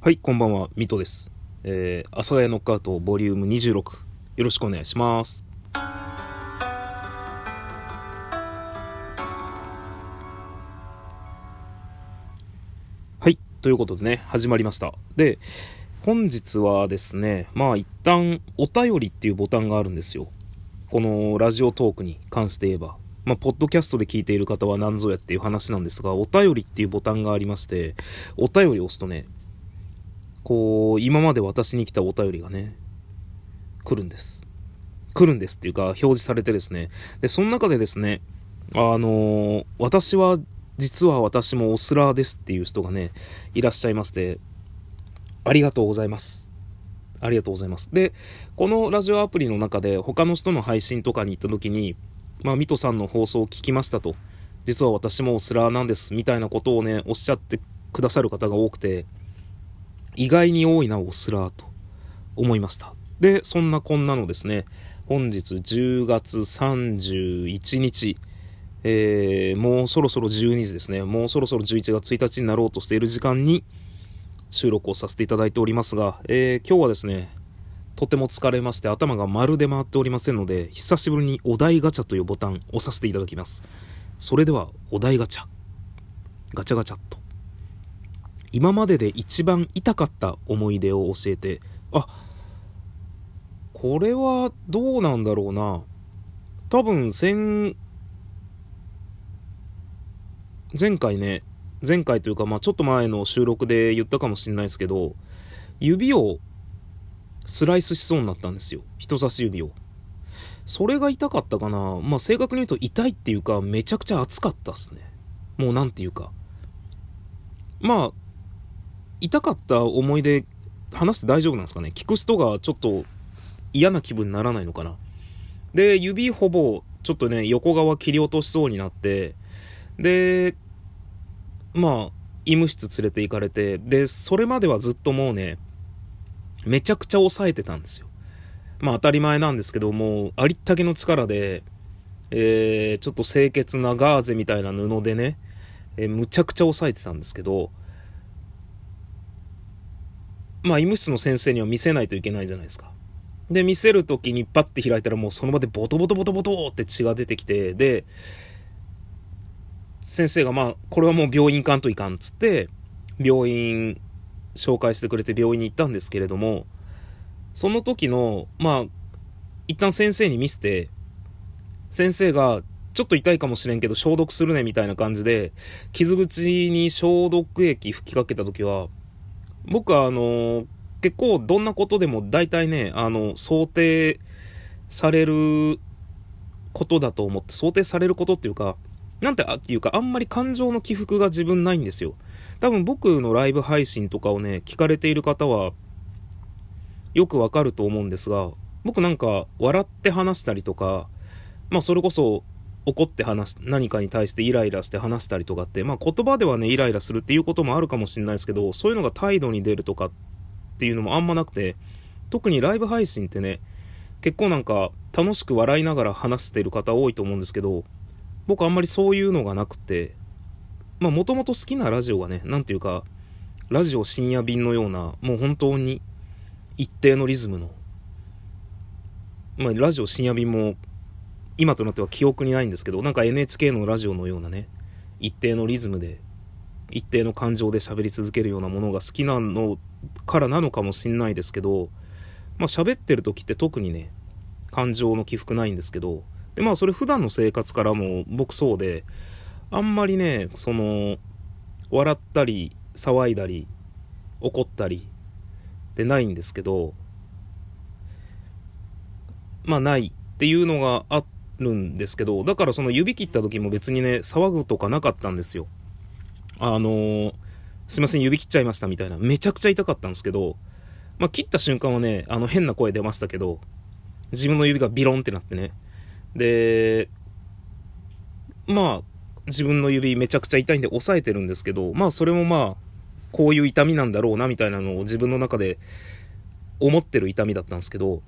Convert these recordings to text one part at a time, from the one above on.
はい、こんばんは、ミトです。えー、阿佐ヶ谷ノックアウトボリューム26。よろしくお願いします。はい、ということでね、始まりました。で、本日はですね、まあ一旦、お便りっていうボタンがあるんですよ。このラジオトークに関して言えば。まあ、ポッドキャストで聞いている方は何ぞやっていう話なんですが、お便りっていうボタンがありまして、お便りを押すとね、こう、今まで私に来たお便りがね、来るんです。来るんですっていうか、表示されてですね。で、その中でですね、あのー私は、実は私もオスラーですっていう人がね、いらっしゃいまして、ありがとうございます。ありがとうございます。で、このラジオアプリの中で他の人の配信とかに行った時に、まあ、ミトさんの放送を聞きましたと。実は私もオスラーなんです。みたいなことをね、おっしゃってくださる方が多くて、意外に多いな、オスラーと思いました。で、そんなこんなのですね、本日10月31日、えー、もうそろそろ12時ですね、もうそろそろ11月1日になろうとしている時間に収録をさせていただいておりますが、えー、今日はですね、とても疲れまして頭がまるで回っておりませんので、久しぶりにお題ガチャというボタンを押させていただきます。それでは、お題ガチャ。ガチャガチャっと。今までで一番痛かった思い出を教えて、あ、これはどうなんだろうな。多分、先、前回ね、前回というか、まあちょっと前の収録で言ったかもしれないですけど、指をスライスしそうになったんですよ。人差し指を。それが痛かったかな。まあ正確に言うと痛いっていうか、めちゃくちゃ熱かったっすね。もうなんていうか。まあ、痛かった思い出話して大丈夫なんですかね？聞く人がちょっと嫌な気分にならないのかな？で、指ほぼちょっとね、横側切り落としそうになって、で、まあ、医務室連れて行かれて、で、それまではずっともうね、めちゃくちゃ抑えてたんですよ。まあ当たり前なんですけども、ありったけの力で、えー、ちょっと清潔なガーゼみたいな布でね、えーむちゃくちゃ抑えてたんですけど、まあ医務室の先生には見せないといけないじゃないですか。で、見せるときにパッて開いたらもうその場でボトボトボトボトって血が出てきて、で、先生がまあ、これはもう病院行かんといかんっつって、病院紹介してくれて病院に行ったんですけれども、その時の、まあ、一旦先生に見せて、先生が、ちょっと痛いかもしれんけど消毒するねみたいな感じで、傷口に消毒液吹きかけた時は、僕はあの、結構どんなことでも大体ね、あの、想定されることだと思って、想定されることっていうか、なんていうか、あんまり感情の起伏が自分ないんですよ。多分僕のライブ配信とかをね、聞かれている方は、よくわかると思うんですが、僕なんか笑って話したりとか、まあそれこそ怒って話す、何かに対してイライラして話したりとかって、まあ言葉ではね、イライラするっていうこともあるかもしれないですけど、そういうのが態度に出るとかっていうのもあんまなくて、特にライブ配信ってね、結構なんか楽しく笑いながら話してる方多いと思うんですけど、僕あんまりそういうのがなくて、まあもともと好きなラジオがね、なんていうか、ラジオ深夜便のような、もう本当に一定のリズムの、まあラジオ深夜便も今となっては記憶にないんですけど、なんか NHK のラジオのようなね、一定のリズムで、一定の感情で喋り続けるようなものが好きなのからなのかもしんないですけど、まあ喋ってる時って特にね、感情の起伏ないんですけど、でまあそれ普段の生活からも僕そうで、あんまりね、その、笑ったり、騒いだり、怒ったり、でないんですけど、まあないっていうのがあってるんですけど、だからその指切った時も別にね、騒ぐとかなかったんですよ。あのーすいません、指切っちゃいましたみたいな。めちゃくちゃ痛かったんですけど、まあ切った瞬間はね、あの変な声出ましたけど、自分の指がビロンってなってね。で、まあ、自分の指めちゃくちゃ痛いんで押さえてるんですけど、まあそれもまあ、こういう痛みなんだろうなみたいなのを自分の中で思ってる痛みだったんですけど、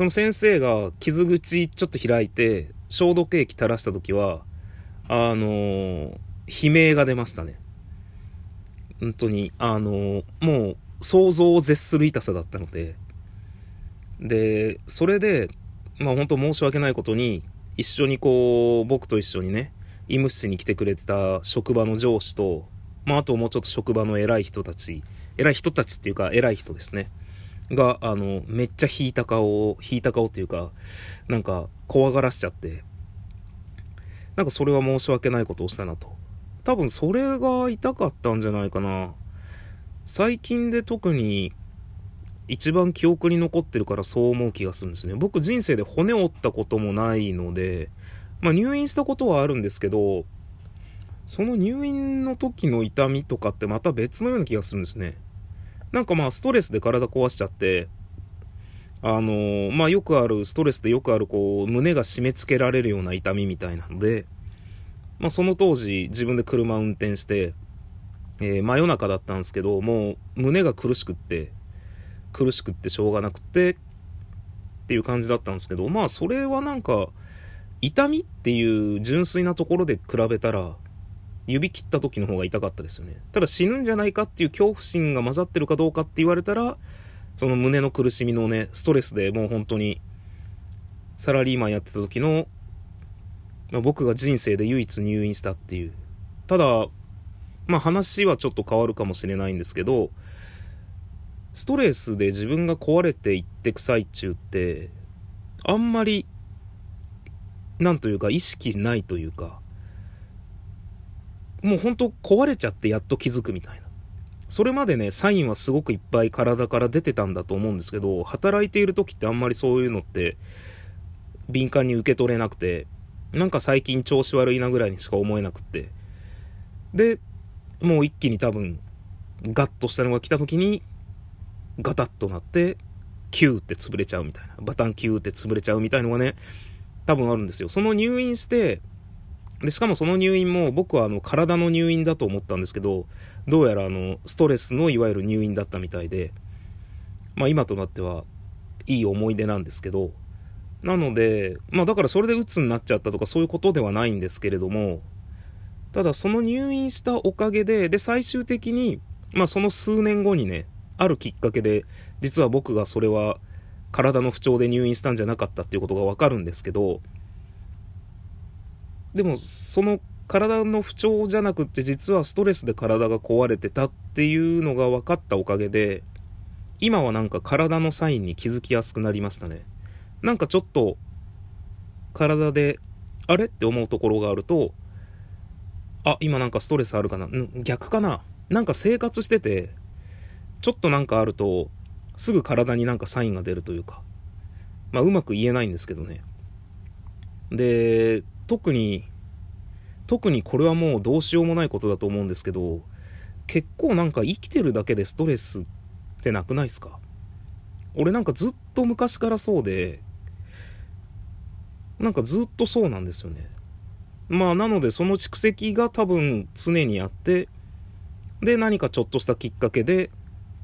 その先生が傷口ちょっと開いて消毒液垂らした時は、あの悲鳴が出ましたね。本当に、あのもう想像を絶する痛さだったので、で、それで、まあ本当申し訳ないことに、一緒にこう、僕と一緒にね、医務室に来てくれてた職場の上司と、まああともうちょっと職場の偉い人たち、偉い人たちっていうか偉い人ですね。が、あの、めっちゃ引いた顔を、引いた顔っていうか、なんか怖がらしちゃって、なんかそれは申し訳ないことをしたなと。多分それが痛かったんじゃないかな。最近で特に一番記憶に残ってるからそう思う気がするんですね。僕人生で骨折ったこともないので、まあ入院したことはあるんですけど、その入院の時の痛みとかってまた別のような気がするんですね。なんかまあストレスで体壊しちゃって、あのー、まあよくある、ストレスでよくあるこう、胸が締め付けられるような痛みみたいなので、まあその当時自分で車運転して、えー、真夜中だったんですけど、もう胸が苦しくって、苦しくってしょうがなくて、っていう感じだったんですけど、まあそれはなんか、痛みっていう純粋なところで比べたら、指切った時の方が痛かったですよね。ただ死ぬんじゃないかっていう恐怖心が混ざってるかどうかって言われたら、その胸の苦しみのね、ストレスでもう本当に、サラリーマンやってた時の、まあ、僕が人生で唯一入院したっていう。ただ、まあ話はちょっと変わるかもしれないんですけど、ストレスで自分が壊れていってく最中って、あんまり、なんというか意識ないというか、もうほんと壊れちゃってやっと気づくみたいな。それまでね、サインはすごくいっぱい体から出てたんだと思うんですけど、働いている時ってあんまりそういうのって敏感に受け取れなくて、なんか最近調子悪いなぐらいにしか思えなくって。で、もう一気に多分、ガッとしたのが来た時に、ガタッとなって、キューって潰れちゃうみたいな。バタンキューって潰れちゃうみたいのがね、多分あるんですよ。その入院して、で、しかもその入院も僕はあの体の入院だと思ったんですけど、どうやらあのストレスのいわゆる入院だったみたいで、まあ今となってはいい思い出なんですけど、なので、まあだからそれで鬱になっちゃったとかそういうことではないんですけれども、ただその入院したおかげで、で最終的に、まあその数年後にね、あるきっかけで、実は僕がそれは体の不調で入院したんじゃなかったっていうことがわかるんですけど、でもその体の不調じゃなくって実はストレスで体が壊れてたっていうのが分かったおかげで今はなんか体のサインに気づきやすくなりましたね。なんかちょっと体であれって思うところがあるとあ今なんかストレスあるかな逆かななんか生活しててちょっとなんかあるとすぐ体になんかサインが出るというかまあうまく言えないんですけどね。で特に、特にこれはもうどうしようもないことだと思うんですけど、結構なんか生きてるだけでストレスってなくないですか？俺なんかずっと昔からそうで、なんかずっとそうなんですよね。まあなのでその蓄積が多分常にあって、で何かちょっとしたきっかけで、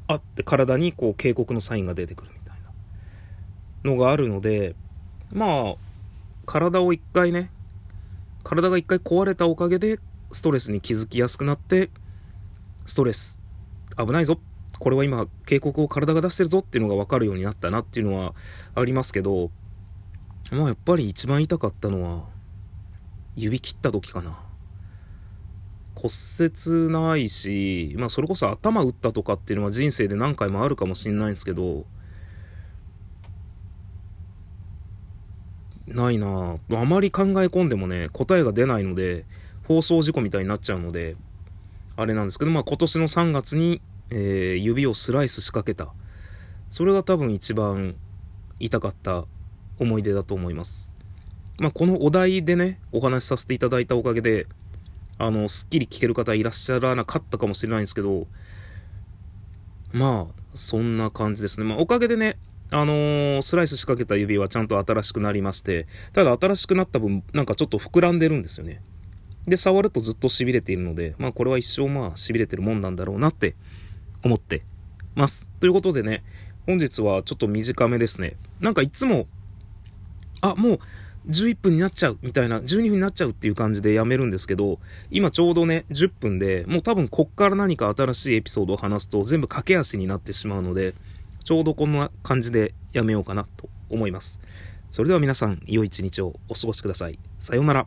あって体にこう警告のサインが出てくるみたいなのがあるので、まあ体を一回ね、体が一回壊れたおかげで、ストレスに気づきやすくなって、ストレス、危ないぞ。これは今、警告を体が出してるぞっていうのが分かるようになったなっていうのはありますけど、まあやっぱり一番痛かったのは、指切った時かな。骨折ないし、まあそれこそ頭打ったとかっていうのは人生で何回もあるかもしれないんですけど、ないなあまり考え込んでもね、答えが出ないので、放送事故みたいになっちゃうので、あれなんですけど、まあ今年の3月に、えー、指をスライスしかけた。それが多分一番痛かった思い出だと思います。まあこのお題でね、お話しさせていただいたおかげで、あの、すっきり聞ける方いらっしゃらなかったかもしれないんですけど、まあ、そんな感じですね。まあおかげでね、あのー、スライス仕掛けた指はちゃんと新しくなりまして、ただ新しくなった分、なんかちょっと膨らんでるんですよね。で、触るとずっと痺れているので、まあこれは一生まあ痺れてるもんなんだろうなって思ってます。ということでね、本日はちょっと短めですね。なんかいつも、あ、もう、11分になっちゃうみたいな、12分になっちゃうっていう感じでやめるんですけど、今ちょうどね、10分で、もう多分こっから何か新しいエピソードを話すと全部駆け足になってしまうので、ちょうどこんな感じでやめようかなと思います。それでは皆さん、良い一日をお過ごしください。さようなら。